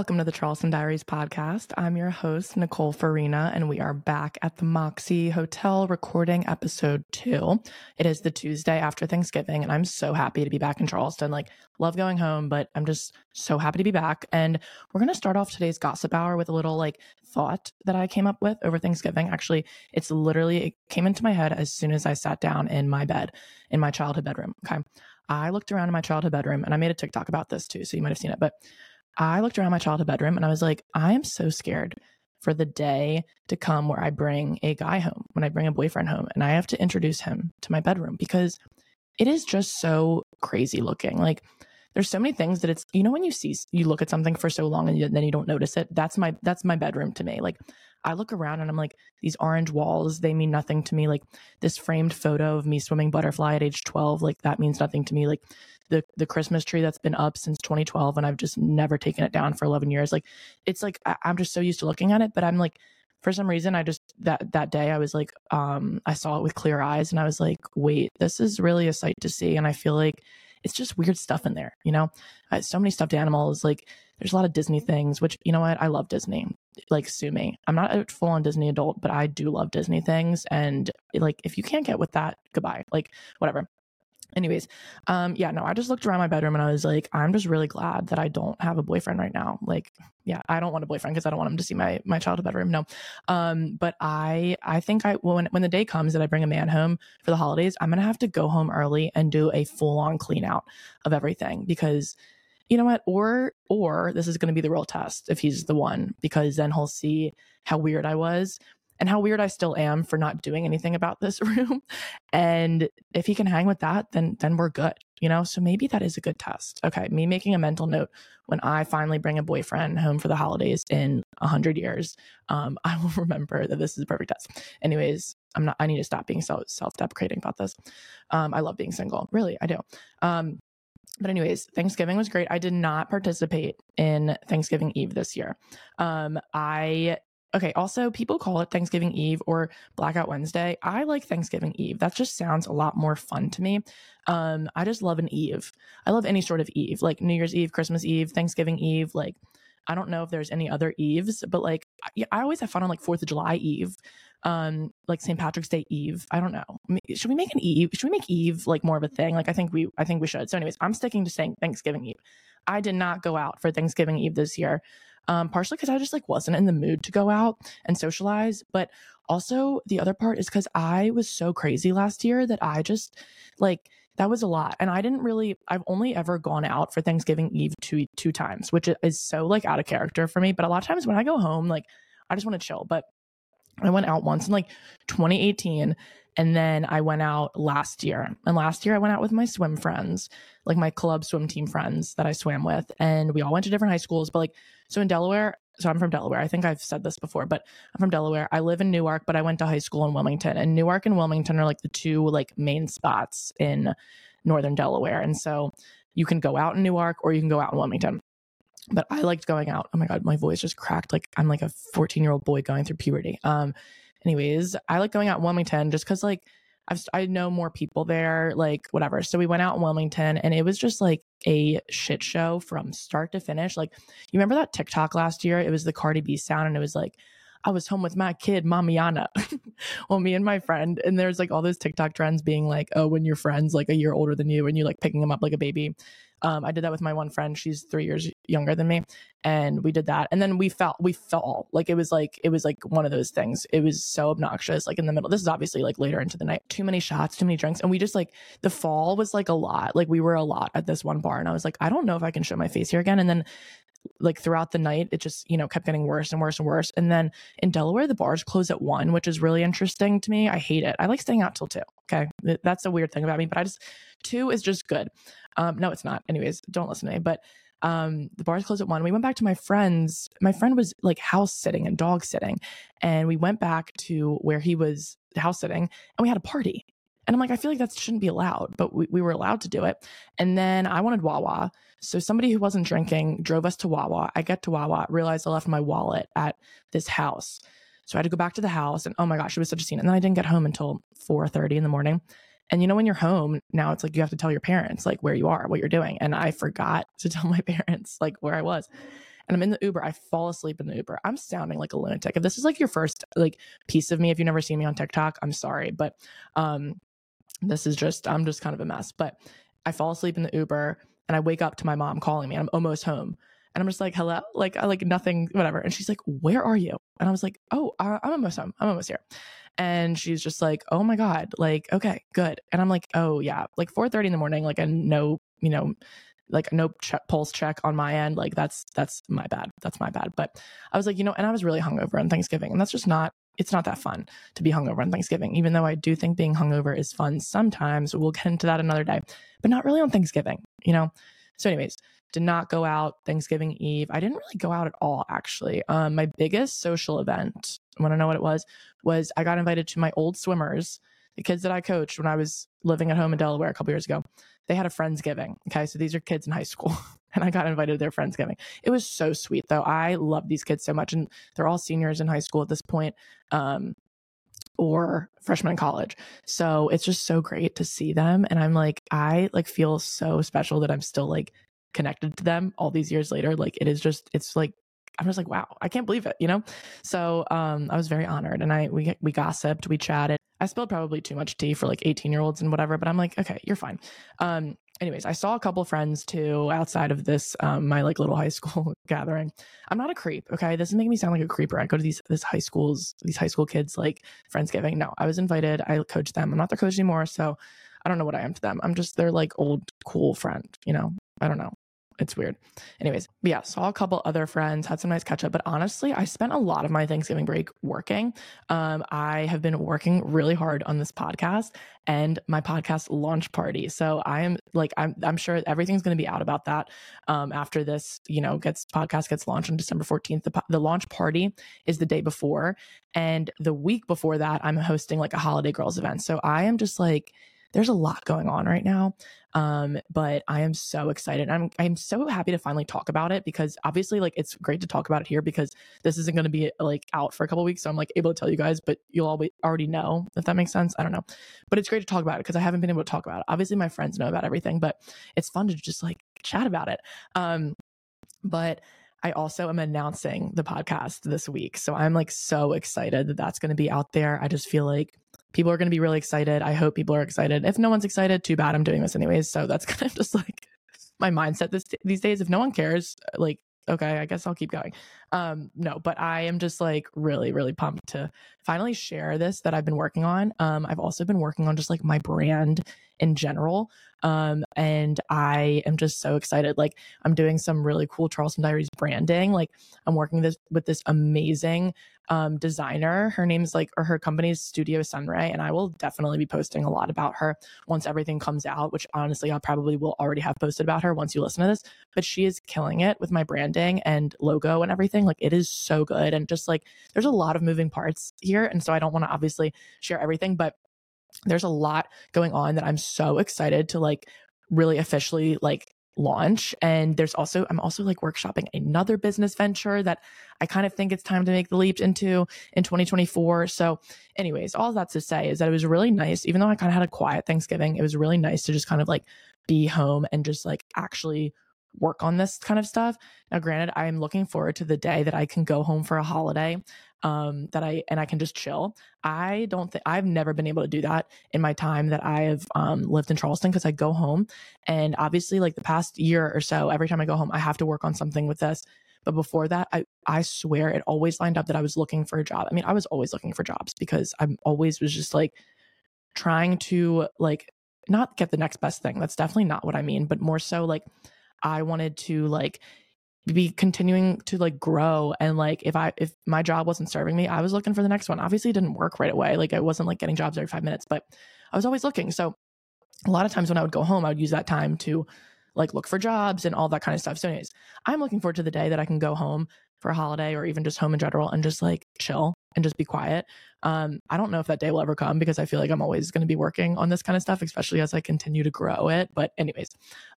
Welcome to the Charleston Diaries podcast. I'm your host, Nicole Farina, and we are back at the Moxie Hotel recording episode two. It is the Tuesday after Thanksgiving, and I'm so happy to be back in Charleston. Like, love going home, but I'm just so happy to be back. And we're going to start off today's gossip hour with a little like thought that I came up with over Thanksgiving. Actually, it's literally, it came into my head as soon as I sat down in my bed, in my childhood bedroom. Okay. I looked around in my childhood bedroom and I made a TikTok about this too, so you might have seen it, but I looked around my childhood bedroom and I was like, I am so scared for the day to come where I bring a guy home, when I bring a boyfriend home, and I have to introduce him to my bedroom because it is just so crazy looking. Like, there's so many things that it's you know when you see you look at something for so long and you, then you don't notice it? That's my that's my bedroom to me. Like i look around and i'm like these orange walls they mean nothing to me. Like this framed photo of me swimming butterfly at age 12 like that means nothing to me. Like the the Christmas tree that's been up since 2012 and I've just never taken it down for 11 years. Like it's like I, I'm just so used to looking at it, but I'm like for some reason I just that that day I was like um I saw it with clear eyes and I was like wait this is really a sight to see and I feel like it's just weird stuff in there you know? So many stuffed animals like there's a lot of Disney things which you know what? I love Disney. Like sue me. I'm not a full on Disney adult but I do love Disney things and like if you can't get with that goodbye. Like whatever anyways um yeah no i just looked around my bedroom and i was like i'm just really glad that i don't have a boyfriend right now. Like yeah i don't want a boyfriend because i don't want him to see my my childhood bedroom no. Um but i i think i when when the day comes that i bring a man home for the holidays i'm gonna have to go home early and do a full on clean out of everything because you know what? Or or this is going to be the real test if he's the one because then he'll see how weird i was and how weird I still am for not doing anything about this room. And if he can hang with that, then then we're good, you know? So maybe that is a good test. Okay, me making a mental note when I finally bring a boyfriend home for the holidays in a hundred years, um, I will remember that this is a perfect test. Anyways, I'm not I need to stop being so self-deprecating about this. Um, I love being single. Really, I do. Um, but anyways, Thanksgiving was great. I did not participate in Thanksgiving Eve this year. Um, I Okay. Also, people call it Thanksgiving Eve or Blackout Wednesday. I like Thanksgiving Eve. That just sounds a lot more fun to me. Um, I just love an Eve. I love any sort of Eve, like New Year's Eve, Christmas Eve, Thanksgiving Eve. Like, I don't know if there's any other Eves, but like, I, always have fun on like Fourth of July Eve, um, like St. Patrick's Day Eve. I don't know. Should we make an Eve? Should we make Eve like more of a thing? Like, I think we, I think we should. So, anyways, I'm sticking to saying Thanksgiving Eve. I did not go out for Thanksgiving Eve this year um, partially because I just like wasn't in the mood to go out and socialize. But also the other part is because I was so crazy last year that I just like that was a lot. And I didn't really I've only ever gone out for Thanksgiving Eve two two times, which is so like out of character for me. But a lot of times when I go home, like I just want to chill. But I went out once in like 2018 and then I went out last year. And last year I went out with my swim friends, like my club swim team friends that I swam with. And we all went to different high schools. But like, so in Delaware, so I'm from Delaware. I think I've said this before, but I'm from Delaware. I live in Newark, but I went to high school in Wilmington. And Newark and Wilmington are like the two like main spots in northern Delaware. And so you can go out in Newark or you can go out in Wilmington. But I liked going out. Oh my God, my voice just cracked. Like I'm like a 14 year old boy going through puberty. Um, anyways, I like going out in Wilmington just because like I've, I know more people there, like whatever. So we went out in Wilmington and it was just like a shit show from start to finish. Like, you remember that TikTok last year? It was the Cardi B sound and it was like, I was home with my kid, Mamiana. well, me and my friend, and there's like all those TikTok trends being like, oh, when your friend's like a year older than you and you like picking them up like a baby. Um, I did that with my one friend. She's three years younger than me, and we did that. And then we felt we fell like it was like it was like one of those things. It was so obnoxious. Like in the middle. This is obviously like later into the night. Too many shots, too many drinks, and we just like the fall was like a lot. Like we were a lot at this one bar, and I was like, I don't know if I can show my face here again. And then like throughout the night it just you know kept getting worse and worse and worse. And then in delaware the bars close at one which is really interesting to me. I hate it. I like staying out till two okay? That's a weird thing about me but i just two is just good. Um no it's not. Anyways don't listen to me. But um the bars closed at one. We went back to my friends my friend was like house sitting and dog sitting. And we went back to where he was house sitting and we had a party and I'm like, I feel like that shouldn't be allowed, but we, we were allowed to do it. And then I wanted Wawa. So somebody who wasn't drinking drove us to Wawa. I get to Wawa, realized I left my wallet at this house. So I had to go back to the house and oh my gosh, it was such a scene. And then I didn't get home until 4:30 in the morning. And you know, when you're home now, it's like you have to tell your parents like where you are, what you're doing. And I forgot to tell my parents like where I was. and I'm in the Uber. I fall asleep in the Uber. I'm sounding like a lunatic. If this is like your first like piece of me, if you've never seen me on TikTok, I'm sorry, but um, this is just I'm just kind of a mess. But I fall asleep in the Uber and I wake up to my mom calling me. I'm almost home. And I'm just like, hello, like, I like nothing, whatever. And she's like, where are you? And I was like, oh, uh, I'm almost home. I'm almost here. And she's just like, oh my God, like, okay, good. And I'm like, oh yeah, like 4.30 in the morning, like a no, you know, like a no pulse check on my end. Like that's, that's my bad. That's my bad. But I was like, you know, and I was really hungover on Thanksgiving and that's just not, it's not that fun to be hungover on Thanksgiving, even though I do think being hungover is fun sometimes. We'll get into that another day, but not really on Thanksgiving, you know? So, anyways, did not go out Thanksgiving Eve. I didn't really go out at all, actually. Um, my biggest social event, want to know what it was, was I got invited to my old swimmers, the kids that I coached when I was living at home in Delaware a couple years ago. They had a Friendsgiving. Okay. So these are kids in high school. and I got invited to their Friendsgiving. It was so sweet, though. I love these kids so much. And they're all seniors in high school at this point. Um, or freshman in college. So it's just so great to see them. And I'm like, I like feel so special that I'm still like connected to them all these years later. Like it is just, it's like, I'm just like, wow, I can't believe it, you know? So um, I was very honored and I we we gossiped, we chatted. I spilled probably too much tea for like 18 year olds and whatever, but I'm like, okay, you're fine. Um, anyways, I saw a couple friends too outside of this um, my like little high school gathering. I'm not a creep, okay? This is making me sound like a creeper. I go to these this high schools, these high school kids like friendsgiving. No, I was invited. I coach them. I'm not their coach anymore, so I don't know what I am to them. I'm just their like old cool friend, you know. I don't know it's weird. Anyways, yeah, saw a couple other friends, had some nice catch up, but honestly, I spent a lot of my Thanksgiving break working. Um, I have been working really hard on this podcast and my podcast launch party. So I am like, I'm, I'm sure everything's going to be out about that um, after this, you know, gets podcast gets launched on December 14th. The, the launch party is the day before. And the week before that, I'm hosting like a holiday girls event. So I am just like, there's a lot going on right now. Um, but I am so excited. I'm I'm so happy to finally talk about it because obviously like it's great to talk about it here because this isn't going to be like out for a couple weeks. So I'm like able to tell you guys, but you'll always already know if that makes sense. I don't know. But it's great to talk about it because I haven't been able to talk about it. Obviously my friends know about everything, but it's fun to just like chat about it. Um, but I also am announcing the podcast this week. So I'm like so excited that that's going to be out there. I just feel like people are going to be really excited. I hope people are excited. If no one's excited, too bad. I'm doing this anyways. So that's kind of just like my mindset this these days. If no one cares, like okay, I guess I'll keep going. Um, no, but I am just like really, really pumped to finally share this that I've been working on. Um, I've also been working on just like my brand in general. Um, and I am just so excited. Like I'm doing some really cool Charleston Diaries branding. Like I'm working this with this amazing um, designer. Her name's like, or her company's Studio Sunray. And I will definitely be posting a lot about her once everything comes out, which honestly, I probably will already have posted about her once you listen to this. But she is killing it with my branding and logo and everything. Like it is so good. And just like, there's a lot of moving parts here. And so I don't want to obviously share everything, but there's a lot going on that I'm so excited to like really officially like launch and there's also i'm also like workshopping another business venture that i kind of think it's time to make the leap into in 2024 so anyways all that to say is that it was really nice even though i kind of had a quiet thanksgiving it was really nice to just kind of like be home and just like actually work on this kind of stuff now granted i'm looking forward to the day that i can go home for a holiday um, that I and I can just chill. I don't think I've never been able to do that in my time that I have um, lived in Charleston because I go home and obviously like the past year or so, every time I go home, I have to work on something with this. But before that, I I swear it always lined up that I was looking for a job. I mean, I was always looking for jobs because I'm always was just like trying to like not get the next best thing. That's definitely not what I mean, but more so like I wanted to like be continuing to like grow and like if i if my job wasn't serving me i was looking for the next one. Obviously didn't work right away like i wasn't like getting jobs every five minutes but i was always looking. So a lot of times when i would go home i would use that time to like look for jobs and all that kind of stuff. So anyways i'm looking forward to the day that i can go home for a holiday or even just home in general and just like chill and just be quiet. Um, I don't know if that day will ever come because I feel like I'm always going to be working on this kind of stuff, especially as I continue to grow it. But, anyways,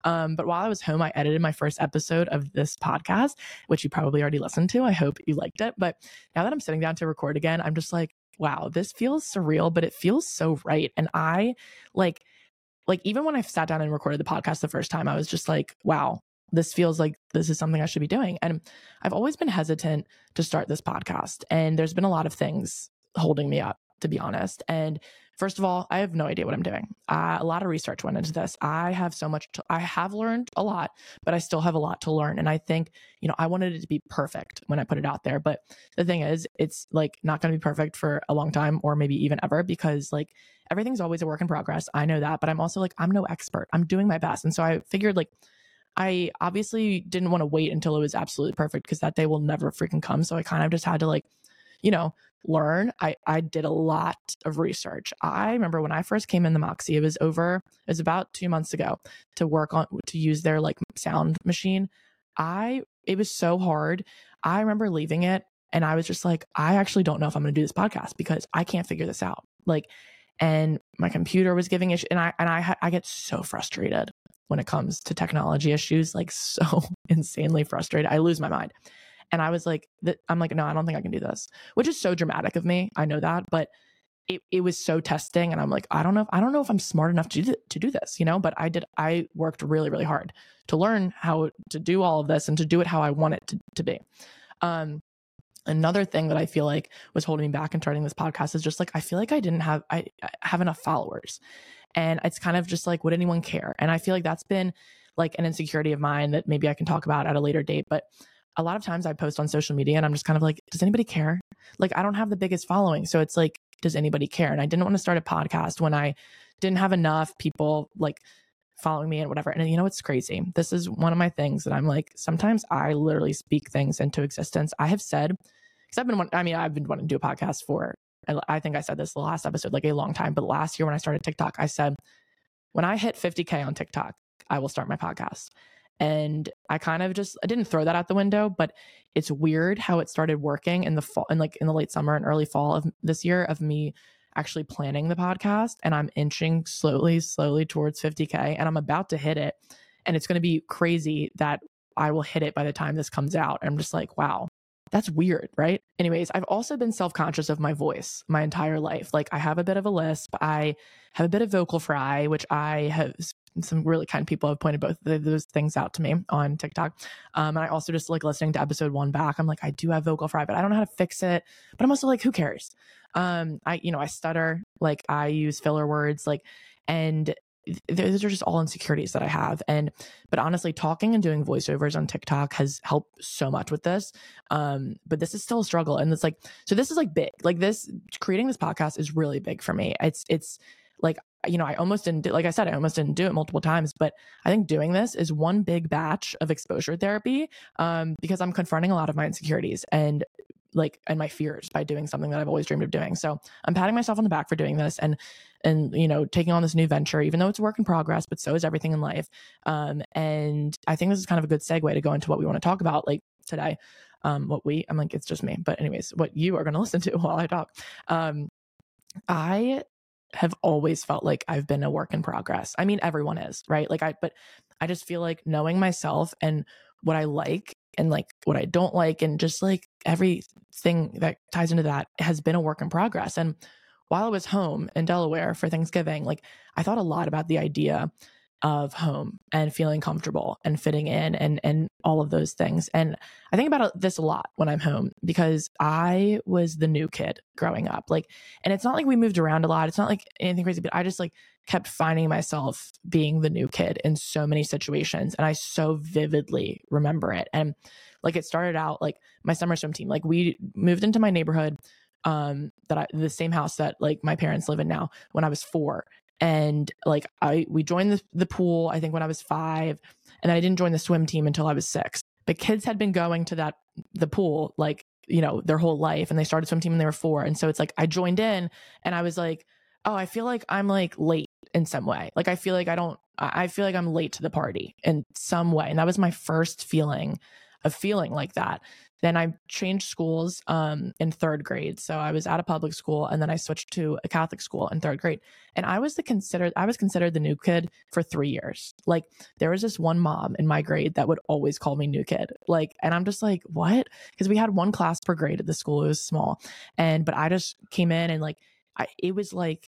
um, but while I was home, I edited my first episode of this podcast, which you probably already listened to. I hope you liked it. But now that I'm sitting down to record again, I'm just like, wow, this feels surreal, but it feels so right. And I like, like even when I sat down and recorded the podcast the first time, I was just like, wow, this feels like this is something I should be doing. And I've always been hesitant to start this podcast. And there's been a lot of things holding me up, to be honest. And first of all, I have no idea what I'm doing. Uh, a lot of research went into this. I have so much, to, I have learned a lot, but I still have a lot to learn. And I think, you know, I wanted it to be perfect when I put it out there. But the thing is, it's like not going to be perfect for a long time or maybe even ever because like everything's always a work in progress. I know that, but I'm also like, I'm no expert. I'm doing my best. And so I figured like, I obviously didn't want to wait until it was absolutely perfect because that day will never freaking come. So I kind of just had to like, you know, learn. I I did a lot of research. I remember when I first came in the Moxie, it was over it was about 2 months ago to work on to use their like sound machine. I it was so hard. I remember leaving it and I was just like I actually don't know if I'm going to do this podcast because I can't figure this out. Like and my computer was giving issues and I and I I get so frustrated when it comes to technology issues, like so insanely frustrated. I lose my mind. And I was like, I'm like, no, I don't think I can do this, which is so dramatic of me. I know that, but it, it was so testing. And I'm like, I don't know, if, I don't know if I'm smart enough to do, to do this, you know, but I did, I worked really, really hard to learn how to do all of this and to do it how I want it to, to be. Um, another thing that I feel like was holding me back in starting this podcast is just like I feel like I didn't have I, I, have enough followers. And it's kind of just like would anyone care? And I feel like that's been like an insecurity of mine that maybe I can talk about at a later date, but a lot of times I post on social media and I'm just kind of like, does anybody care? Like, I don't have the biggest following. So it's like, does anybody care? And I didn't want to start a podcast when I didn't have enough people like following me and whatever. And you know, it's crazy. This is one of my things that I'm like, sometimes I literally speak things into existence. I have said, because I've been, I mean, I've been wanting to do a podcast for, I think I said this the last episode, like a long time. But last year when I started TikTok, I said, when I hit 50K on TikTok, I will start my podcast. And I kind of just I didn't throw that out the window, but it's weird how it started working in the fall and like in the late summer and early fall of this year of me actually planning the podcast and I'm inching slowly, slowly towards 50K and I'm about to hit it. And it's going to be crazy that I will hit it by the time this comes out. I'm just like, wow, that's weird, right? Anyways, I've also been self conscious of my voice my entire life. Like, I have a bit of a lisp. I have a bit of vocal fry, which I have some really kind people have pointed both those things out to me on TikTok. Um, and I also just like listening to episode one back. I'm like, I do have vocal fry, but I don't know how to fix it. But I'm also like, who cares? Um, I, you know, I stutter, like I use filler words, like, and those are just all insecurities that I have. And, but honestly, talking and doing voiceovers on TikTok has helped so much with this. Um, but this is still a struggle. And it's like, so this is like big, like this, creating this podcast is really big for me. It's, it's, like you know i almost didn't do, like i said i almost didn't do it multiple times but i think doing this is one big batch of exposure therapy um, because i'm confronting a lot of my insecurities and like and my fears by doing something that i've always dreamed of doing so i'm patting myself on the back for doing this and and you know taking on this new venture even though it's a work in progress but so is everything in life um, and i think this is kind of a good segue to go into what we want to talk about like today um, what we i'm like it's just me but anyways what you are going to listen to while i talk um, I have always felt like I've been a work in progress. I mean, everyone is, right? Like, I, but I just feel like knowing myself and what I like and like what I don't like, and just like everything that ties into that has been a work in progress. And while I was home in Delaware for Thanksgiving, like I thought a lot about the idea of home and feeling comfortable and fitting in and and all of those things. And I think about this a lot when I'm home because I was the new kid growing up. Like and it's not like we moved around a lot. It's not like anything crazy, but I just like kept finding myself being the new kid in so many situations and I so vividly remember it. And like it started out like my summer swim team. Like we moved into my neighborhood um that I the same house that like my parents live in now when I was 4 and like I we joined the, the pool I think when I was 5 and I didn't join the swim team until I was 6 but kids had been going to that the pool like you know their whole life and they started swim team when they were 4 and so it's like I joined in and I was like oh I feel like I'm like late in some way. Like I feel like I don't I feel like I'm late to the party in some way. And that was my first feeling of feeling like that then I changed schools um, in third grade. So I was at a public school and then I switched to a Catholic school in third grade. And I was the considered I was considered the new kid for three years. Like there was this one mom in my grade that would always call me new kid. Like, and I'm just like, what? Because we had one class per grade at the school. It was small. And but I just came in and like I it was like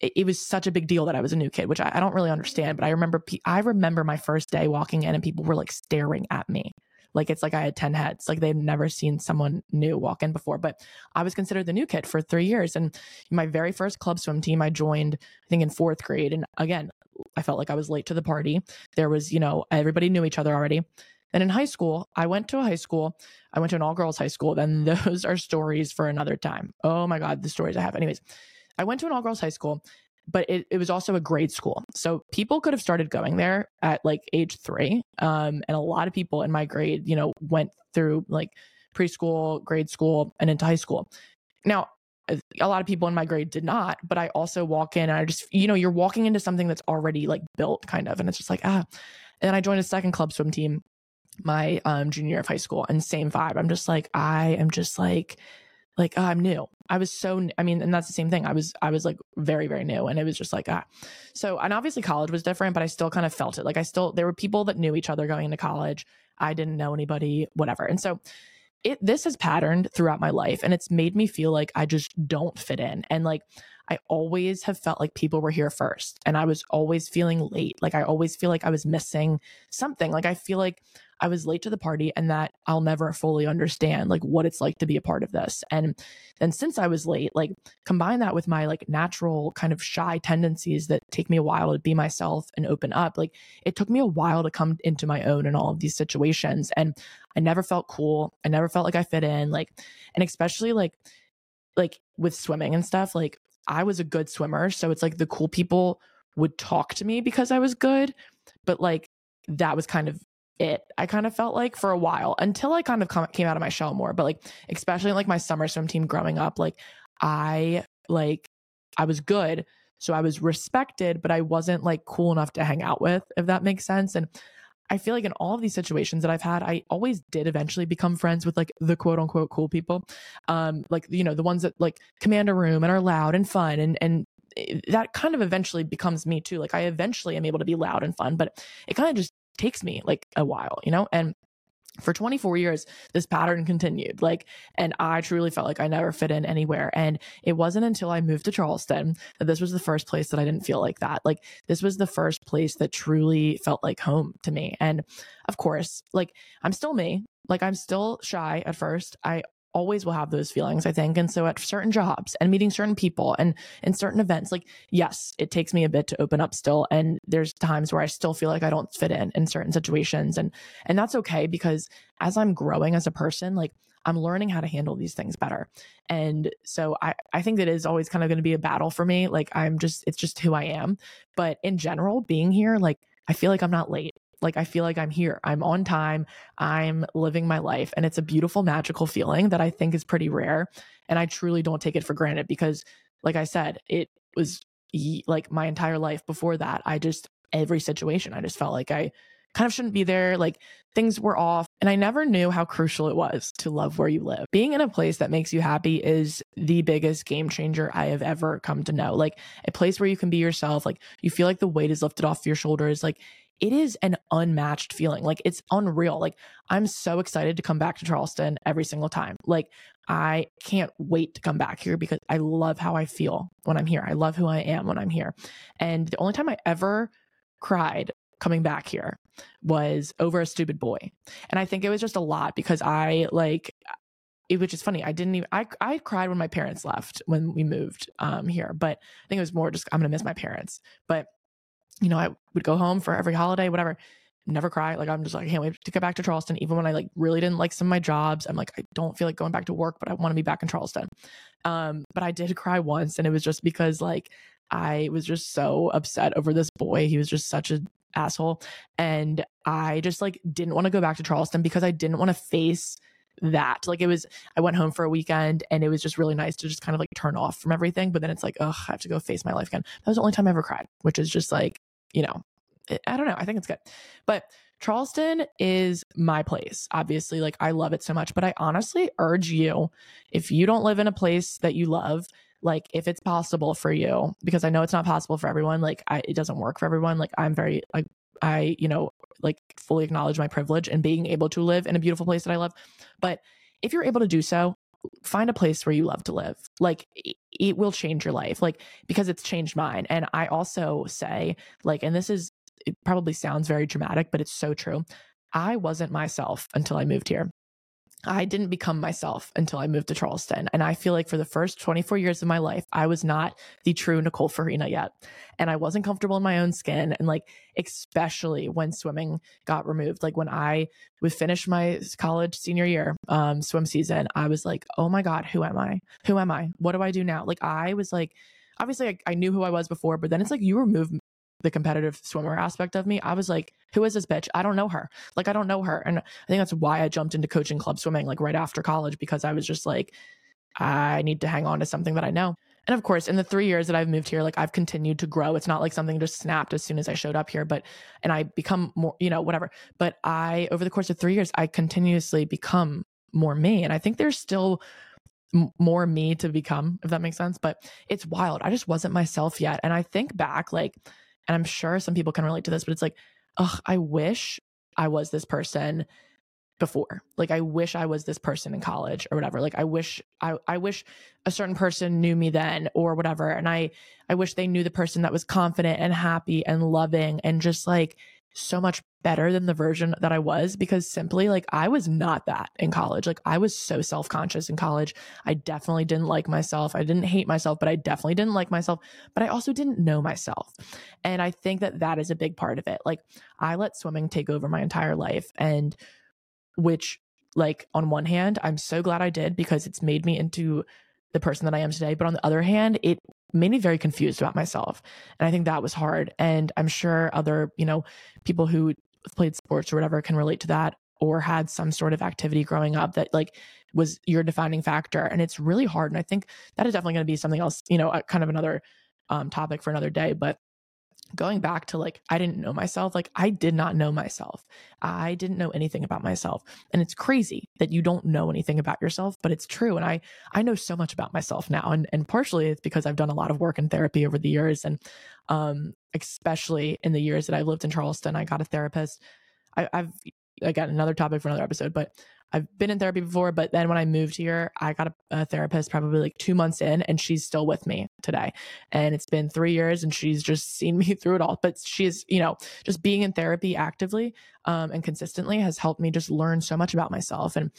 it, was such a big deal that I was a new kid, which I don't really understand. But I remember, I remember my first day walking in and people were like staring at me. Like it's like I had 10 heads. Like they'd never seen someone new walk in before. But I was considered the new kid for three years. And my very first club swim team, I joined, I think in fourth grade. And again, I felt like I was late to the party. There was, you know, everybody knew each other already. And in high school, I went to a high school. I went to an all girls high school. Then those are stories for another time. Oh my God, the stories I have. Anyways, I went to an all girls high school, but it, it was also a grade school. So people could have started going there at like age three. Um, and a lot of people in my grade, you know, went through like preschool, grade school, and into high school. Now, a lot of people in my grade did not, but I also walk in and I just, you know, you're walking into something that's already like built kind of. And it's just like, ah. And then I joined a second club swim team my um, junior year of high school and same vibe. I'm just like, I am just like, like oh, I'm new. I was so I mean, and that's the same thing. I was I was like very very new, and it was just like ah. So and obviously college was different, but I still kind of felt it. Like I still there were people that knew each other going into college. I didn't know anybody, whatever, and so. It, this has patterned throughout my life and it's made me feel like I just don't fit in. And like I always have felt like people were here first and I was always feeling late. Like I always feel like I was missing something. Like I feel like I was late to the party and that I'll never fully understand like what it's like to be a part of this. And then since I was late, like combine that with my like natural kind of shy tendencies that take me a while to be myself and open up. Like it took me a while to come into my own in all of these situations. And I never felt cool. I never felt like I fit in. Like, and especially like, like with swimming and stuff, like I was a good swimmer. So it's like the cool people would talk to me because I was good. But like that was kind of it. I kind of felt like for a while until I kind of come, came out of my shell more. But like, especially like my summer swim team growing up, like I like I was good, so I was respected, but I wasn't like cool enough to hang out with, if that makes sense. And I feel like in all of these situations that I've had, I always did eventually become friends with like the quote unquote cool people. Um, like, you know, the ones that like command a room and are loud and fun and, and eh, that kind of eventually becomes me too. Like I eventually am able to be loud and fun, but it kind of just takes me like a while, you know? And for 24 years this pattern continued like and i truly felt like i never fit in anywhere and it wasn't until i moved to charleston that this was the first place that i didn't feel like that like this was the first place that truly felt like home to me and of course like i'm still me like i'm still shy at first i always will have those feelings, I think. And so at certain jobs and meeting certain people and in certain events, like, yes, it takes me a bit to open up still. And there's times where I still feel like I don't fit in in certain situations. And, and that's okay because as I'm growing as a person, like, I'm learning how to handle these things better. And so I, I think that is always kind of going to be a battle for me. Like I'm just, it's just who I am. But in general, being here, like I feel like I'm not late. Like I feel like I'm here. I'm on time. I'm living my life. And it's a beautiful, magical feeling that I think is pretty rare. And I truly don't take it for granted because, like I said, it was like my entire life before that. I just, every situation, I just felt like I kind of shouldn't be there. Like things were off. And I never knew how crucial it was to love where you live. Being in a place that makes you happy is the biggest game changer I have ever come to know. Like a place where you can be yourself, like you feel like the weight is lifted off your shoulders. Like it is an unmatched feeling. Like it's unreal. Like I'm so excited to come back to Charleston every single time. Like I can't wait to come back here because I love how I feel when I'm here. I love who I am when I'm here. And the only time I ever cried coming back here was over a stupid boy. And I think it was just a lot because I like it, which is funny. I didn't even I I cried when my parents left when we moved um here, but I think it was more just I'm gonna miss my parents. But you know, I would go home for every holiday, whatever. Never cry. Like I'm just like, I can't wait to get back to Charleston. Even when I like really didn't like some of my jobs, I'm like, I don't feel like going back to work, but I want to be back in Charleston. Um, but I did cry once, and it was just because like I was just so upset over this boy. He was just such a asshole, and I just like didn't want to go back to Charleston because I didn't want to face that. Like it was, I went home for a weekend and it was just really nice to just kind of like turn off from everything. But then it's like, oh, I have to go face my life again. That was the only time I ever cried, which is just like you know, I don't know. I think it's good. But Charleston is my place. Obviously, like I love it so much, but I honestly urge you if you don't live in a place that you love, like if it's possible for you, because I know it's not possible for everyone, like I, it doesn't work for everyone. Like I'm very, like, I, you know, like fully acknowledge my privilege and being able to live in a beautiful place that I love. But if you're able to do so, find a place where you love to live. Like it will change your life like because it's changed mine and i also say like and this is it probably sounds very dramatic but it's so true i wasn't myself until i moved here I didn't become myself until I moved to Charleston. And I feel like for the first 24 years of my life, I was not the true Nicole Farina yet. And I wasn't comfortable in my own skin. And like, especially when swimming got removed, like when I would finish my college senior year um, swim season, I was like, oh my God, who am I? Who am I? What do I do now? Like, I was like, obviously I, I knew who I was before, but then it's like you remove the competitive swimmer aspect of me, I was like, who is this bitch? I don't know her. Like, I don't know her. And I think that's why I jumped into coaching club swimming, like right after college, because I was just like, I need to hang on to something that I know. And of course, in the three years that I've moved here, like I've continued to grow. It's not like something just snapped as soon as I showed up here, but, and I become more, you know, whatever. But I, over the course of three years, I continuously become more me. And I think there's still more me to become, if that makes sense. But it's wild. I just wasn't myself yet. And I think back, like, and I'm sure some people can relate to this, but it's like, ugh, I wish I was this person before. Like I wish I was this person in college or whatever. Like I wish I I wish a certain person knew me then or whatever. And I I wish they knew the person that was confident and happy and loving and just like so much better than the version that I was because simply like I was not that in college. Like I was so self conscious in college. I definitely didn't like myself. I didn't hate myself, but I definitely didn't like myself. But I also didn't know myself. And I think that that is a big part of it. Like I let swimming take over my entire life. And which, like, on one hand, I'm so glad I did because it's made me into the person that I am today. But on the other hand, it made me very confused about myself. And I think that was hard. And I'm sure other, you know, people who played sports or whatever can relate to that or had some sort of activity growing up that like was your defining factor. And it's really hard. And I think that is definitely going to be something else, you know, kind of another um, topic for another day. But going back to like I didn't know myself, like I did not know myself. I didn't know anything about myself. And it's crazy that you don't know anything about yourself, but it's true and I I know so much about myself now and and partially it's because I've done a lot of work in therapy over the years and um especially in the years that I've lived in Charleston, I got a therapist. I, I've again another topic for another episode, but I've been in therapy before, but then when I moved here, I got a, a, therapist probably like two months in, and she's still with me today. And it's been three years, and she's just seen me through it all. But she's, you know, just being in therapy actively um, and consistently has helped me just learn so much about myself. And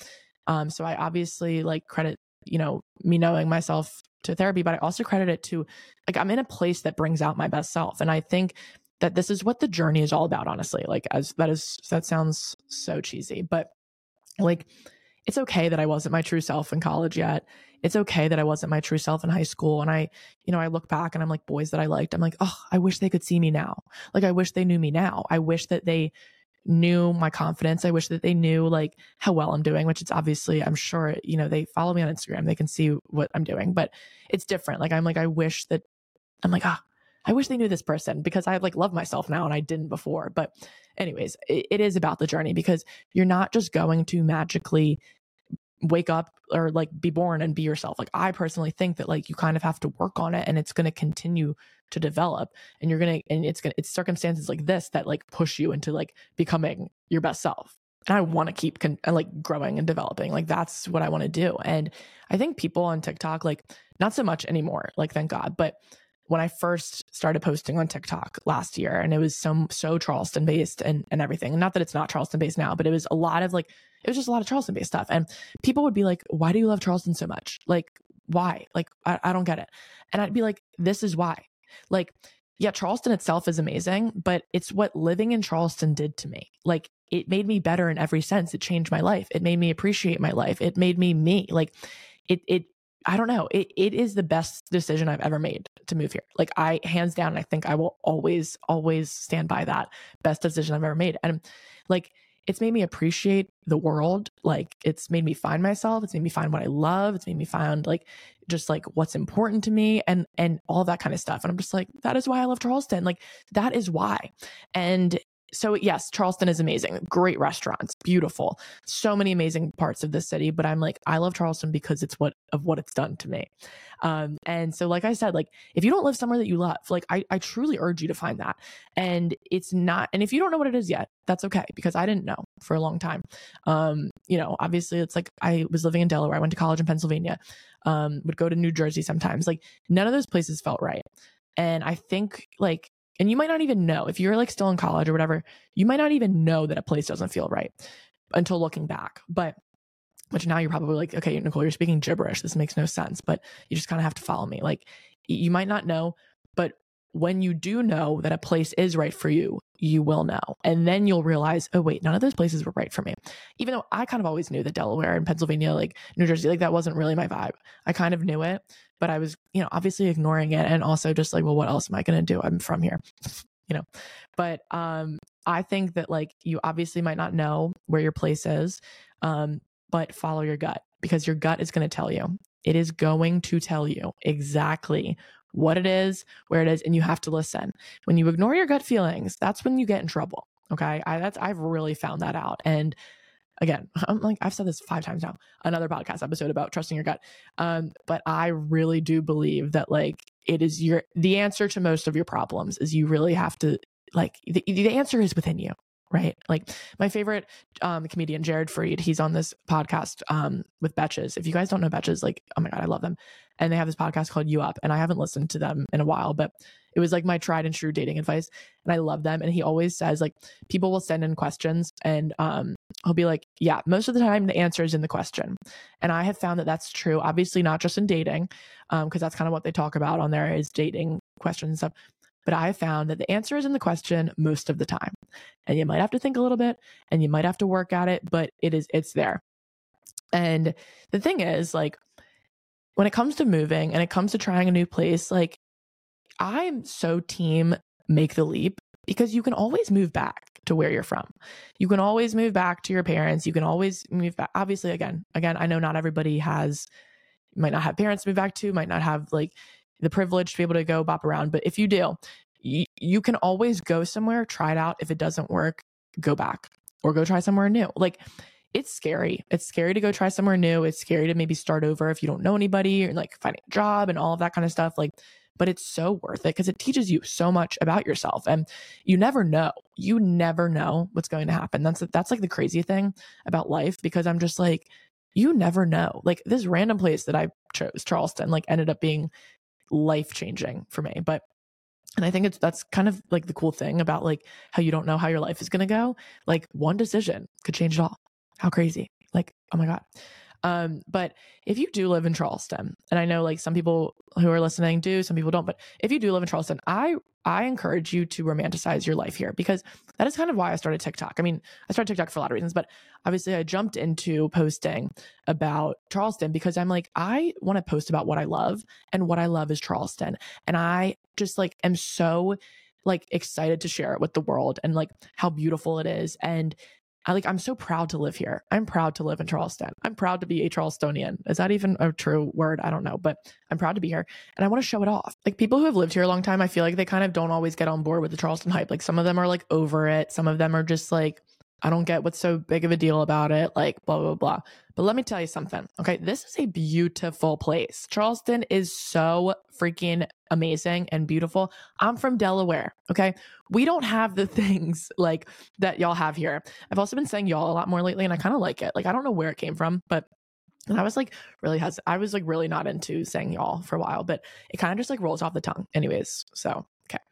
um, so I obviously like credit, you know, me knowing myself to therapy, but I also credit it to like I'm in a place that brings out my best self. And I think that this is what the journey is all about, honestly. Like, as that is, that sounds so cheesy, but like, it's okay that I wasn't my true self in college yet. It's okay that I wasn't my true self in high school. And I, you know, I look back and I'm like, boys that I liked, I'm like, oh, I wish they could see me now. Like, I wish they knew me now. I wish that they knew my confidence. I wish that they knew like how well I'm doing, which it's obviously, I'm sure, you know, they follow me on Instagram. They can see what I'm doing, but it's different. Like, I'm like, I wish that I'm like, ah, I wish they knew this person because I like love myself now and I didn't before. But anyways, it, it is about the journey because you're not just going to magically wake up or like be born and be yourself. Like I personally think that like you kind of have to work on it and it's going to continue to develop and you're going to and it's going to it's circumstances like this that like push you into like becoming your best self. And I want to keep con- uh, like growing and developing. Like that's what I want to do. And I think people on TikTok like not so much anymore, like thank God, but when I first started posting on TikTok last year and it was so so Charleston based and and everything. Not that it's not Charleston based now, but it was a lot of like it was just a lot of Charleston based stuff. And people would be like, "Why do you love Charleston so much? Like why? Like I, I don't get it." And I'd be like, "This is why." Like yeah, Charleston itself is amazing, but it's what living in Charleston did to me. Like it made me better in every sense. It changed my life. It made me appreciate my life. It made me me. Like it it I don't know. It, it is the best decision I've ever made to move here. Like I hands down, I think I will always, always stand by that best decision I've ever made. And like, it's made me appreciate the world. Like it's made me find myself. It's made me find what I love. It's made me find like just like what's important to me and, and all that kind of stuff. And I'm just like, that is why I love Charleston. Like that is why. And so yes, Charleston is amazing. Great restaurants, beautiful. So many amazing parts of the city, but I'm like I love Charleston because it's what of what it's done to me. Um and so like I said, like if you don't live somewhere that you love, like I I truly urge you to find that. And it's not and if you don't know what it is yet, that's okay because I didn't know for a long time. Um you know, obviously it's like I was living in Delaware, I went to college in Pennsylvania. Um would go to New Jersey sometimes. Like none of those places felt right. And I think like and you might not even know if you're like still in college or whatever, you might not even know that a place doesn't feel right until looking back. But which now you're probably like, okay, Nicole, you're speaking gibberish. This makes no sense, but you just kind of have to follow me. Like you might not know, but when you do know that a place is right for you, you will know. And then you'll realize, oh, wait, none of those places were right for me. Even though I kind of always knew that Delaware and Pennsylvania, like New Jersey, like that wasn't really my vibe. I kind of knew it, but I was, you know, obviously ignoring it and also just like, well, what else am I going to do? I'm from here, you know. But um I think that like you obviously might not know where your place is, um, but follow your gut because your gut is going to tell you. It is going to tell you exactly what it is, where it is, and you have to listen. When you ignore your gut feelings, that's when you get in trouble. Okay. I that's I've really found that out. And again, I'm like, I've said this five times now, another podcast episode about trusting your gut. Um, but I really do believe that like it is your, the answer to most of your problems is you really have to, like, the, the answer is within you. Right. Like my favorite um, comedian, Jared Freid, he's on this podcast um, with Betches. If you guys don't know Betches, like, oh my God, I love them. And they have this podcast called You Up. And I haven't listened to them in a while, but it was like my tried and true dating advice. And I love them. And he always says, like, people will send in questions and um, he'll be like, yeah, most of the time the answer is in the question. And I have found that that's true, obviously, not just in dating, because um, that's kind of what they talk about on there is dating questions and stuff. But I found that the answer is in the question most of the time. And you might have to think a little bit and you might have to work at it, but it is, it's there. And the thing is, like, when it comes to moving and it comes to trying a new place, like, I'm so team make the leap because you can always move back to where you're from. You can always move back to your parents. You can always move back. Obviously, again, again, I know not everybody has, might not have parents to move back to, might not have like the privilege to be able to go bop around. But if you do, you, you can always go somewhere, try it out. If it doesn't work, go back or go try somewhere new. Like it's scary. It's scary to go try somewhere new. It's scary to maybe start over if you don't know anybody or like finding a job and all of that kind of stuff. Like but it's so worth it because it teaches you so much about yourself and you never know you never know what's going to happen that's that's like the crazy thing about life because i'm just like you never know like this random place that i chose charleston like ended up being life changing for me but and i think it's that's kind of like the cool thing about like how you don't know how your life is going to go like one decision could change it all. How crazy. Like oh my god um, but if you do live in Charleston, and I know like some people who are listening do, some people don't, but if you do live in Charleston, I I encourage you to romanticize your life here because that is kind of why I started TikTok. I mean, I started TikTok for a lot of reasons, but obviously I jumped into posting about Charleston because I'm like, I want to post about what I love, and what I love is Charleston. And I just like am so like excited to share it with the world and like how beautiful it is and I like I'm so proud to live here. I'm proud to live in Charleston. I'm proud to be a Charlestonian. Is that even a true word? I don't know, but I'm proud to be here and I want to show it off. Like people who have lived here a long time, I feel like they kind of don't always get on board with the Charleston hype. Like some of them are like over it. Some of them are just like I don't get what's so big of a deal about it, like blah, blah, blah. But let me tell you something. Okay. This is a beautiful place. Charleston is so freaking amazing and beautiful. I'm from Delaware. Okay. We don't have the things like that y'all have here. I've also been saying y'all a lot more lately and I kind of like it. Like, I don't know where it came from, but and I was like really has I was like really not into saying y'all for a while, but it kind of just like rolls off the tongue. Anyways, so okay.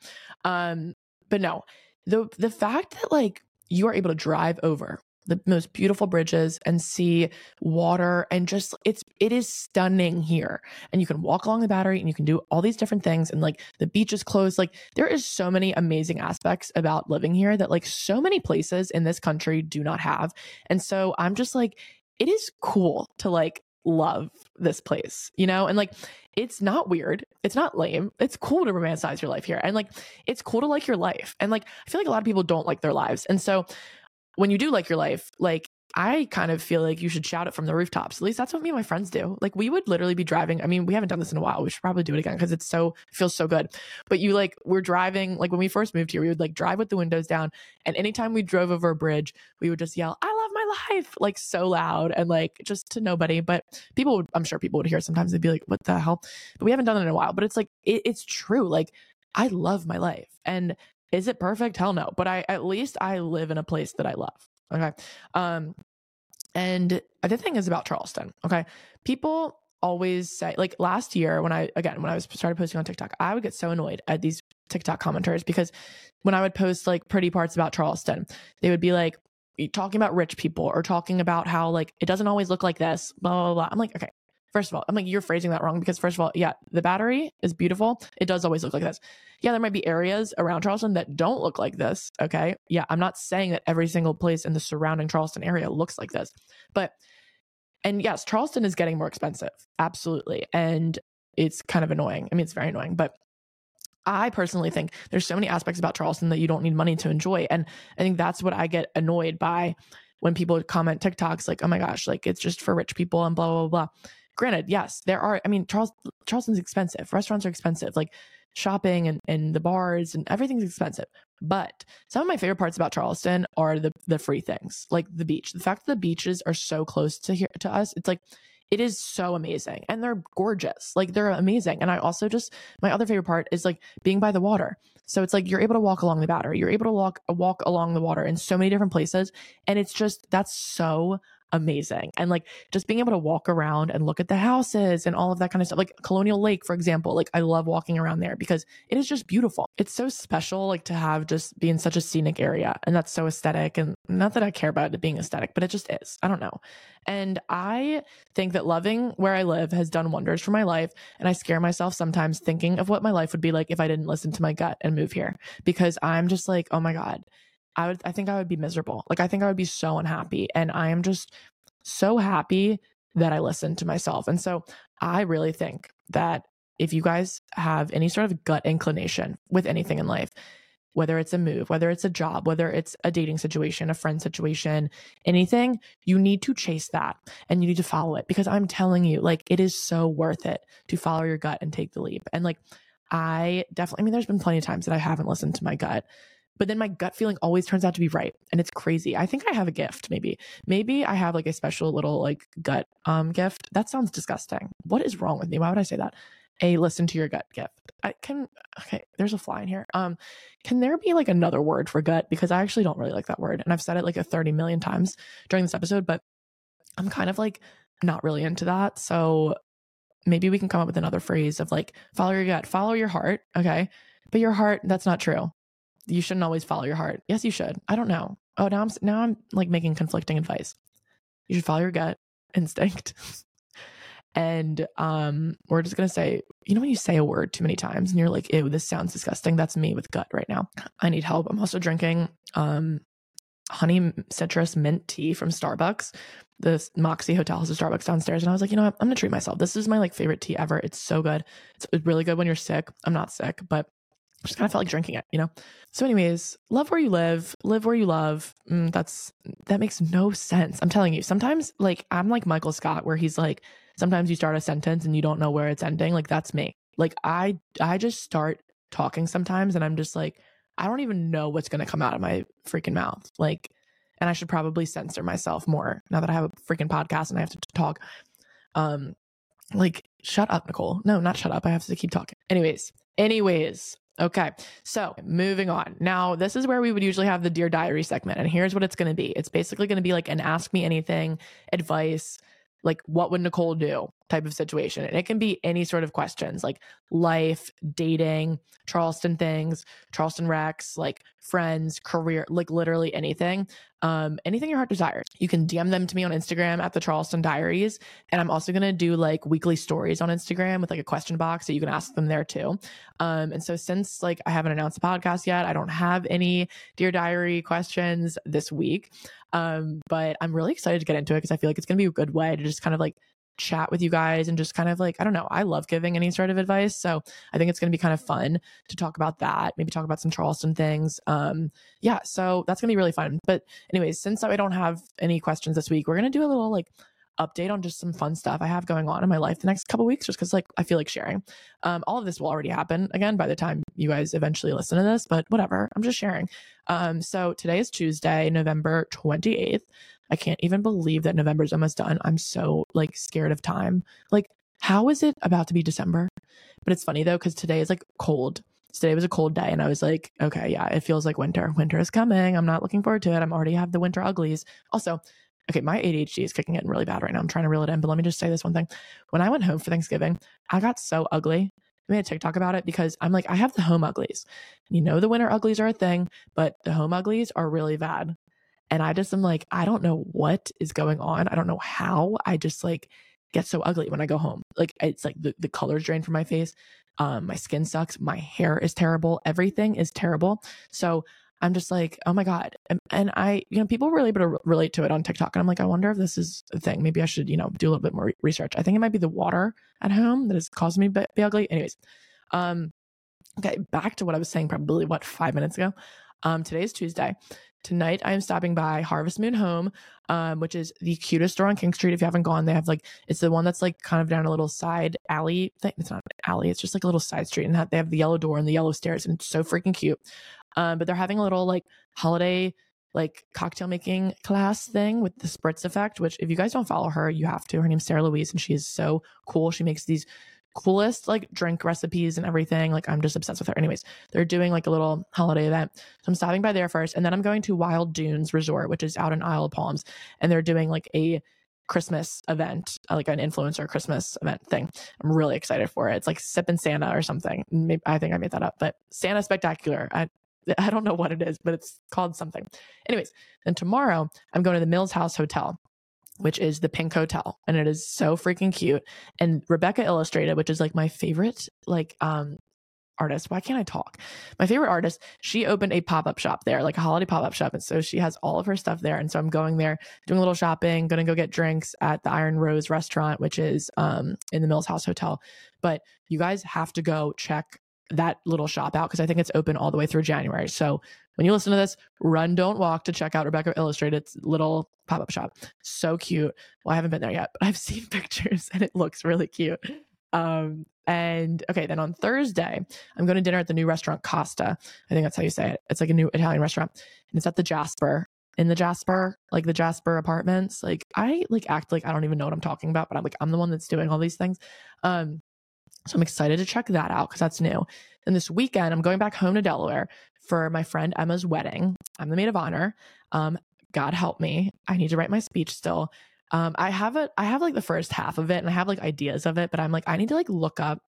Um, but no, the the fact that like you are able to drive over the most beautiful bridges and see water and just it's it is stunning here. And you can walk along the battery and you can do all these different things and like the beach is closed. Like there is so many amazing aspects about living here that like so many places in this country do not have. And so i'm just like it is cool to like love this place, you know? And like, it's not weird. It's not lame. It's cool to romanticize your life here. And like, it's cool to like your life. And like, I feel like a lot of people don't like their lives. And so when you do like your life, like, I kind of feel like you should shout it from the rooftops. At least that's what me and my friends do. Like we would literally be driving. I mean, we haven't done this in a while. We should probably do it again because it's so feels so good. But you like we're driving like when we first moved here, we would like drive with the windows down, and anytime we drove over a bridge, we would just yell, "I life!" like so loud and like just to nobody. But people, would, I'm sure people would hear. Sometimes they'd be like, "What the hell?" But we haven't done it in a while. But it's like it, it's true. Like I love my life, and is it perfect? Hell no. But I at least I live in a place that I love. Okay. Um, and the thing is about Charleston, okay? People always say, like last year when I, again, when I was started posting on TikTok, I would get so annoyed at these TikTok commenters because when I would post like pretty parts about Charleston, they would be like, talking about rich people or talking about how like it doesn't always look like this, blah, blah, blah. I'm like, okay, First of all, I'm like, you're phrasing that wrong because, first of all, yeah, the battery is beautiful. It does always look like this. Yeah, there might be areas around Charleston that don't look like this. Okay. Yeah, I'm not saying that every single place in the surrounding Charleston area looks like this. But, and yes, Charleston is getting more expensive. Absolutely. And it's kind of annoying. I mean, it's very annoying, but I personally think there's so many aspects about Charleston that you don't need money to enjoy. And I think that's what I get annoyed by when people comment TikToks like, oh my gosh, like it's just for rich people and blah, blah, blah granted, yes, there are. I mean, Charles Charleston's expensive. Restaurants are expensive. Like shopping and, and the bars and everything's expensive. But some of my favorite parts about Charleston are the the free things, like the beach. The fact that the beaches are so close to here to us, it's like it is so amazing and they're gorgeous. Like they're amazing. And I also just my other favorite part is like being by the water. So it's like you're able to walk along the battery. You're able to walk walk along the water in so many different places and it's just that's so amazing. And like just being able to walk around and look at the houses and all of that kind of stuff. Like Colonial Lake, for example, like I love walking around there because it is just beautiful. It's so special, like to have just be in such a scenic area. And that's so aesthetic. And not that I care about it being aesthetic, but it just is. I don't know. And I think that loving where I live has done wonders for my life. And I scare myself sometimes thinking of what my life would be like if I didn't listen to my gut and move here because I'm just like, oh my God I would I think I would be miserable. Like I think I would be so unhappy and I am just so happy that I listened to myself. And so I really think that if you guys have any sort of gut inclination with anything in life, whether it's a move, whether it's a job, whether it's a dating situation, a friend situation, anything, you need to chase that and you need to follow it because I'm telling you, like, it is so worth it to follow your gut and take the leap. And like, I definitely, I mean, there's been plenty of times that I haven't listened to my gut but then my gut feeling always turns out to be right and it's crazy. I think i have a gift maybe. Maybe i have like a special little like gut um gift. That sounds disgusting. What is wrong with me? Why would i say that? A listen to your gut gift. I can okay there's a fly in here. Um can there be like another word for gut? Because i actually don't really like that word and i've said it like a 30 million times during this episode but i'm kind of like not really into that. So maybe we can come up with another phrase of like follow your gut follow your heart okay? But your heart that's not true you shouldn't always follow your heart. Yes, you should. I don't know. Oh, now I'm now I'm like making conflicting advice. You should follow your gut instinct. and um we're just gonna say, you know when you say a word too many times and you're like, ew, this sounds disgusting. That's me with gut right now. I need help. I'm also drinking um honey citrus mint tea from Starbucks. The Moxy Hotel has a Starbucks downstairs, and I was like, you know what? I'm gonna treat myself. This is my like favorite tea ever. It's so good. It's really good when you're sick. I'm not sick, but just kind of felt like drinking it, you know? So, anyways, love where you live, live where you love. Mm, that's that makes no sense. I'm telling you, sometimes like I'm like Michael Scott, where he's like, sometimes you start a sentence and you don't know where it's ending. Like that's me. Like I I just start talking sometimes and I'm just like, I don't even know what's gonna come out of my freaking mouth. Like, and I should probably censor myself more now that I have a freaking podcast and I have to talk. Um, like, shut up, Nicole. No, not shut up. I have to keep talking. Anyways, anyways, Okay, so moving on. Now, this is where we would usually have the Dear Diary segment, and here's what it's going to be it's basically going to be like an Ask Me Anything advice, like what would Nicole do type of situation. And it can be any sort of questions like life, dating, Charleston things, Charleston Rex, like friends, career, like literally anything. Um, anything your heart desires. You can DM them to me on Instagram at the Charleston Diaries. And I'm also gonna do like weekly stories on Instagram with like a question box that you can ask them there too. Um, and so since like I haven't announced the podcast yet, I don't have any Dear Diary questions this week. Um, but I'm really excited to get into it because I feel like it's gonna be a good way to just kind of like chat with you guys and just kind of like, I don't know, I love giving any sort of advice. So I think it's going to be kind of fun to talk about that, maybe talk about some Charleston things. Um, yeah, so that's going to be really fun. But, anyways, since I don't have any questions this week, we're going to do a little like update on just some fun stuff I have going on in my life the next couple weeks, just because like I feel like sharing. Um, all of this will already happen again by the time you guys eventually listen to this, but whatever. I'm just sharing. Um, so today is Tuesday, November 28th. I can't even believe that November's almost done. I'm so like scared of time. Like, how is it about to be December? But it's funny though, because today is like cold. Today was a cold day, and I was like, okay, yeah, it feels like winter. Winter is coming. I'm not looking forward to it. I'm already have the winter uglies. Also, okay, my ADHD is kicking in really bad right now. I'm trying to reel it in, but let me just say this one thing. When I went home for Thanksgiving, I got so ugly. I made a TikTok about it because I'm like, I have the home uglies. You know, the winter uglies are a thing, but the home uglies are really bad. And I just am like, I don't know what is going on. I don't know how. I just like get so ugly when I go home. Like it's like the, the colors drain from my face. Um, my skin sucks. My hair is terrible. Everything is terrible. So I'm just like, oh my God. And, and, I, you know, people were able to relate to it on TikTok. And I'm like, I wonder if this is a thing. Maybe I should, you know, do a little bit more research. I think it might be the water at home that is causing me to be ugly. Anyways, um, okay, back to what I was saying probably, what, five minutes ago. Um, today is Tuesday. Tonight, I am stopping by Harvest Moon Home, um, which is the cutest store on King Street. If you haven't gone, they have like it's the one that's like kind of down a little side alley thing. It's not an alley; it's just like a little side street, and they have the yellow door and the yellow stairs, and it's so freaking cute. Um, but they're having a little like holiday like cocktail making class thing with the spritz effect, which if you guys don't follow her, you have to. Her name's Sarah Louise and she is so cool. She makes these coolest like drink recipes and everything. Like I'm just obsessed with her. Anyways, they're doing like a little holiday event. So I'm stopping by there first and then I'm going to Wild Dunes Resort, which is out in Isle of Palms, and they're doing like a Christmas event, uh, like an influencer Christmas event thing. I'm really excited for it. It's like Sippin' Santa or something. Maybe, I think I made that up, but Santa Spectacular. I, I don't know what it is, but it's called something. Anyways, then tomorrow I'm going to the Mills House Hotel, which is the Pink Hotel, and it is so freaking cute. And Rebecca Illustrated, which is like my favorite like um artist. Why can't I talk? My favorite artist, she opened a pop up shop there, like a holiday pop up shop. And so she has all of her stuff there. And so I'm going there, doing a little shopping, going to go get drinks at the Iron Rose restaurant, which is um, in the Mills House Hotel. But you guys have to go check that little shop out because I think it's open all the way through January. So when you listen to this, run, don't walk to check out Rebecca Illustrated's little pop up shop. So cute. Well, I haven't been there yet, but I've seen pictures and it looks really cute. Um, and okay, then on Thursday, I'm going to dinner at the new restaurant Costa. I think that's how you say it. It's like a new Italian restaurant, and it's at the Jasper in the Jasper, like the Jasper apartments. Like I like act like I don't even know what I'm talking about, but I'm like I'm the one that's doing all these things. Um, so I'm excited to check that out because that's new. And this weekend, I'm going back home to Delaware for my friend Emma's wedding. I'm the maid of honor. Um, God help me. I need to write my speech still. Um, I have it. I have like the first half of it, and I have like ideas of it, but I'm like, I need to like look up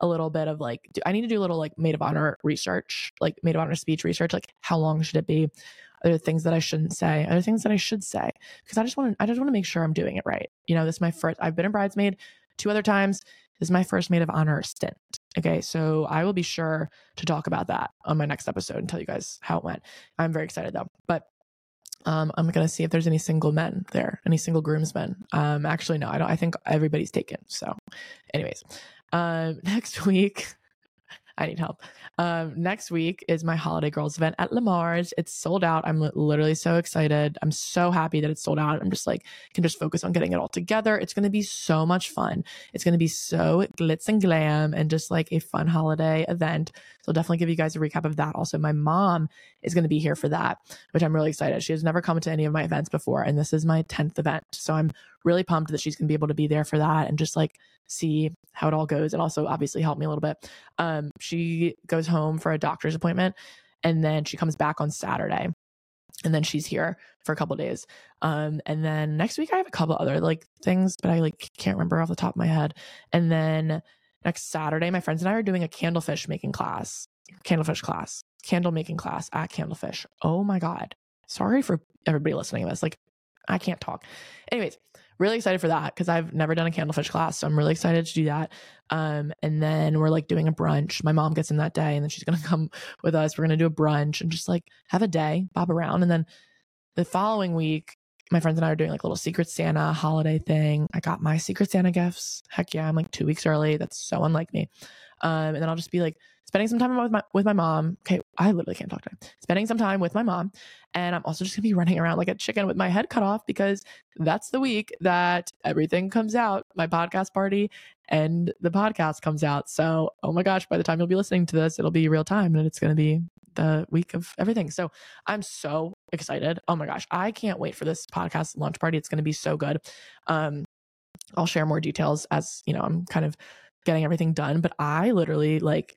a little bit of like, do, I need to do a little like maid of honor research, like maid of honor speech research. Like, how long should it be? Are there things that I shouldn't say? Are there things that I should say? Because I just want to. I just want to make sure I'm doing it right. You know, this is my first. I've been a bridesmaid two other times. This is my first maid of honor stint. Okay, so I will be sure to talk about that on my next episode and tell you guys how it went. I'm very excited though. But um, I'm gonna see if there's any single men there, any single groomsmen. Um, actually, no, I don't. I think everybody's taken. So, anyways, um, next week I need help. Um, next week is my Holiday Girls event at Lamar's. It's sold out. I'm literally so excited. I'm so happy that it's sold out. I'm just like, can just focus on getting it all together. It's going to be so much fun. It's going to be so glitz and glam and just like a fun holiday event. So I'll definitely give you guys a recap of that. Also, my mom is going to be here for that, which I'm really excited. She has never come to any of my events before, and this is my 10th event. So I'm really pumped that she's going to be able to be there for that and just like see how it all goes and also obviously help me a little bit. Um, she goes home for a doctor's appointment and then she comes back on Saturday and then she's here for a couple days. Um, and then next week I have a couple other like things, but I like can't remember off the top of my head. And then next Saturday, my friends and I are doing a candlefish making class, candlefish class, candle making class at Candlefish. Oh my God. Sorry for everybody listening to this. Like, I can't talk. Anyways, really excited for that because I've never done a candlefish class. So I'm really excited to do that. Um, and then we're like doing a brunch. My mom gets in that day and then she's going to come with us. We're going to do a brunch and just like have a day, bob around. And then the following week, my friends and I are doing like a little Secret Santa holiday thing. I got my Secret Santa gifts. Heck yeah, I'm like two weeks early. That's so unlike me. Um, and then I'll just be like spending some time with my with my mom. Okay, I literally can't talk to him. Spending some time with my mom, and I'm also just gonna be running around like a chicken with my head cut off because that's the week that everything comes out. My podcast party and the podcast comes out. So, oh my gosh, by the time you'll be listening to this, it'll be real time and it's gonna be the week of everything. So I'm so excited. Oh my gosh, I can't wait for this podcast launch party. It's gonna be so good. Um, I'll share more details as you know I'm kind of getting everything done. But I literally like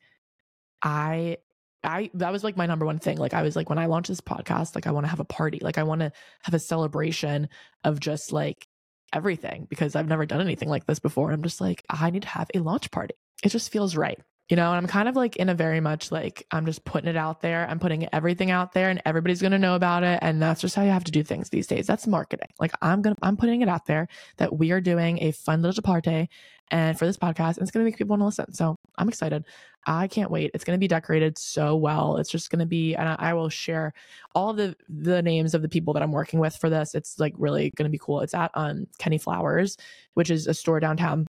I I that was like my number one thing. Like I was like when I launched this podcast, like I want to have a party. Like I want to have a celebration of just like everything because I've never done anything like this before. I'm just like I need to have a launch party. It just feels right. You know, and I'm kind of like in a very much like I'm just putting it out there. I'm putting everything out there and everybody's going to know about it and that's just how you have to do things these days. That's marketing. Like I'm going to I'm putting it out there that we are doing a fun little party and for this podcast. And it's going to make people want to listen. So I'm excited. I can't wait. It's going to be decorated so well. It's just going to be, and I, I will share all the the names of the people that I'm working with for this. It's like really going to be cool. It's at um, Kenny Flowers, which is a store downtown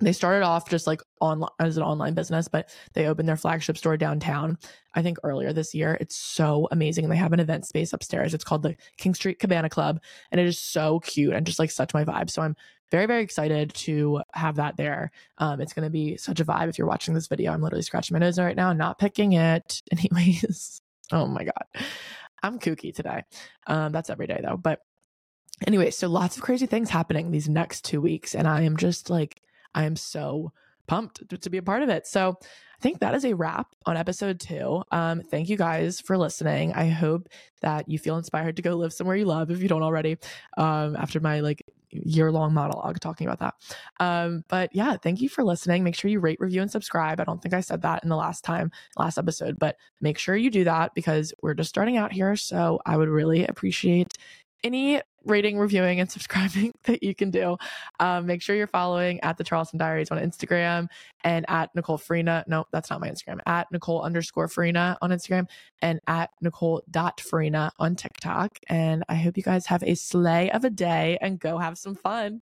they started off just like online as an online business, but they opened their flagship store downtown, I think earlier this year. It's so amazing. And they have an event space upstairs. It's called the King Street Cabana Club. And it is so cute and just like such my vibe. So I'm very, very excited to have that there. Um, it's going to be such a vibe. If you're watching this video, I'm literally scratching my nose right now, not picking it. Anyways, oh my God. I'm kooky today. Um, that's every day though. But anyway, so lots of crazy things happening these next two weeks. And I am just like, I am so pumped to, be a part of it. So I think that is a wrap on episode two. Um, thank you guys for listening. I hope that you feel inspired to go live somewhere you love if you don't already. Um, after my like year long monologue talking about that. Um, but yeah, thank you for listening. Make sure you rate, review, and subscribe. I don't think I said that in the last time, last episode, but make sure you do that because we're just starting out here. So I would really appreciate any rating, reviewing, and subscribing that you can do. Um, make sure you're following at the Charleston Diaries on Instagram and at Nicole Farina. No, that's not my Instagram. At Nicole underscore Farina on Instagram and at Nicole dot Farina on TikTok. And I hope you guys have a sleigh of a day and go have some fun.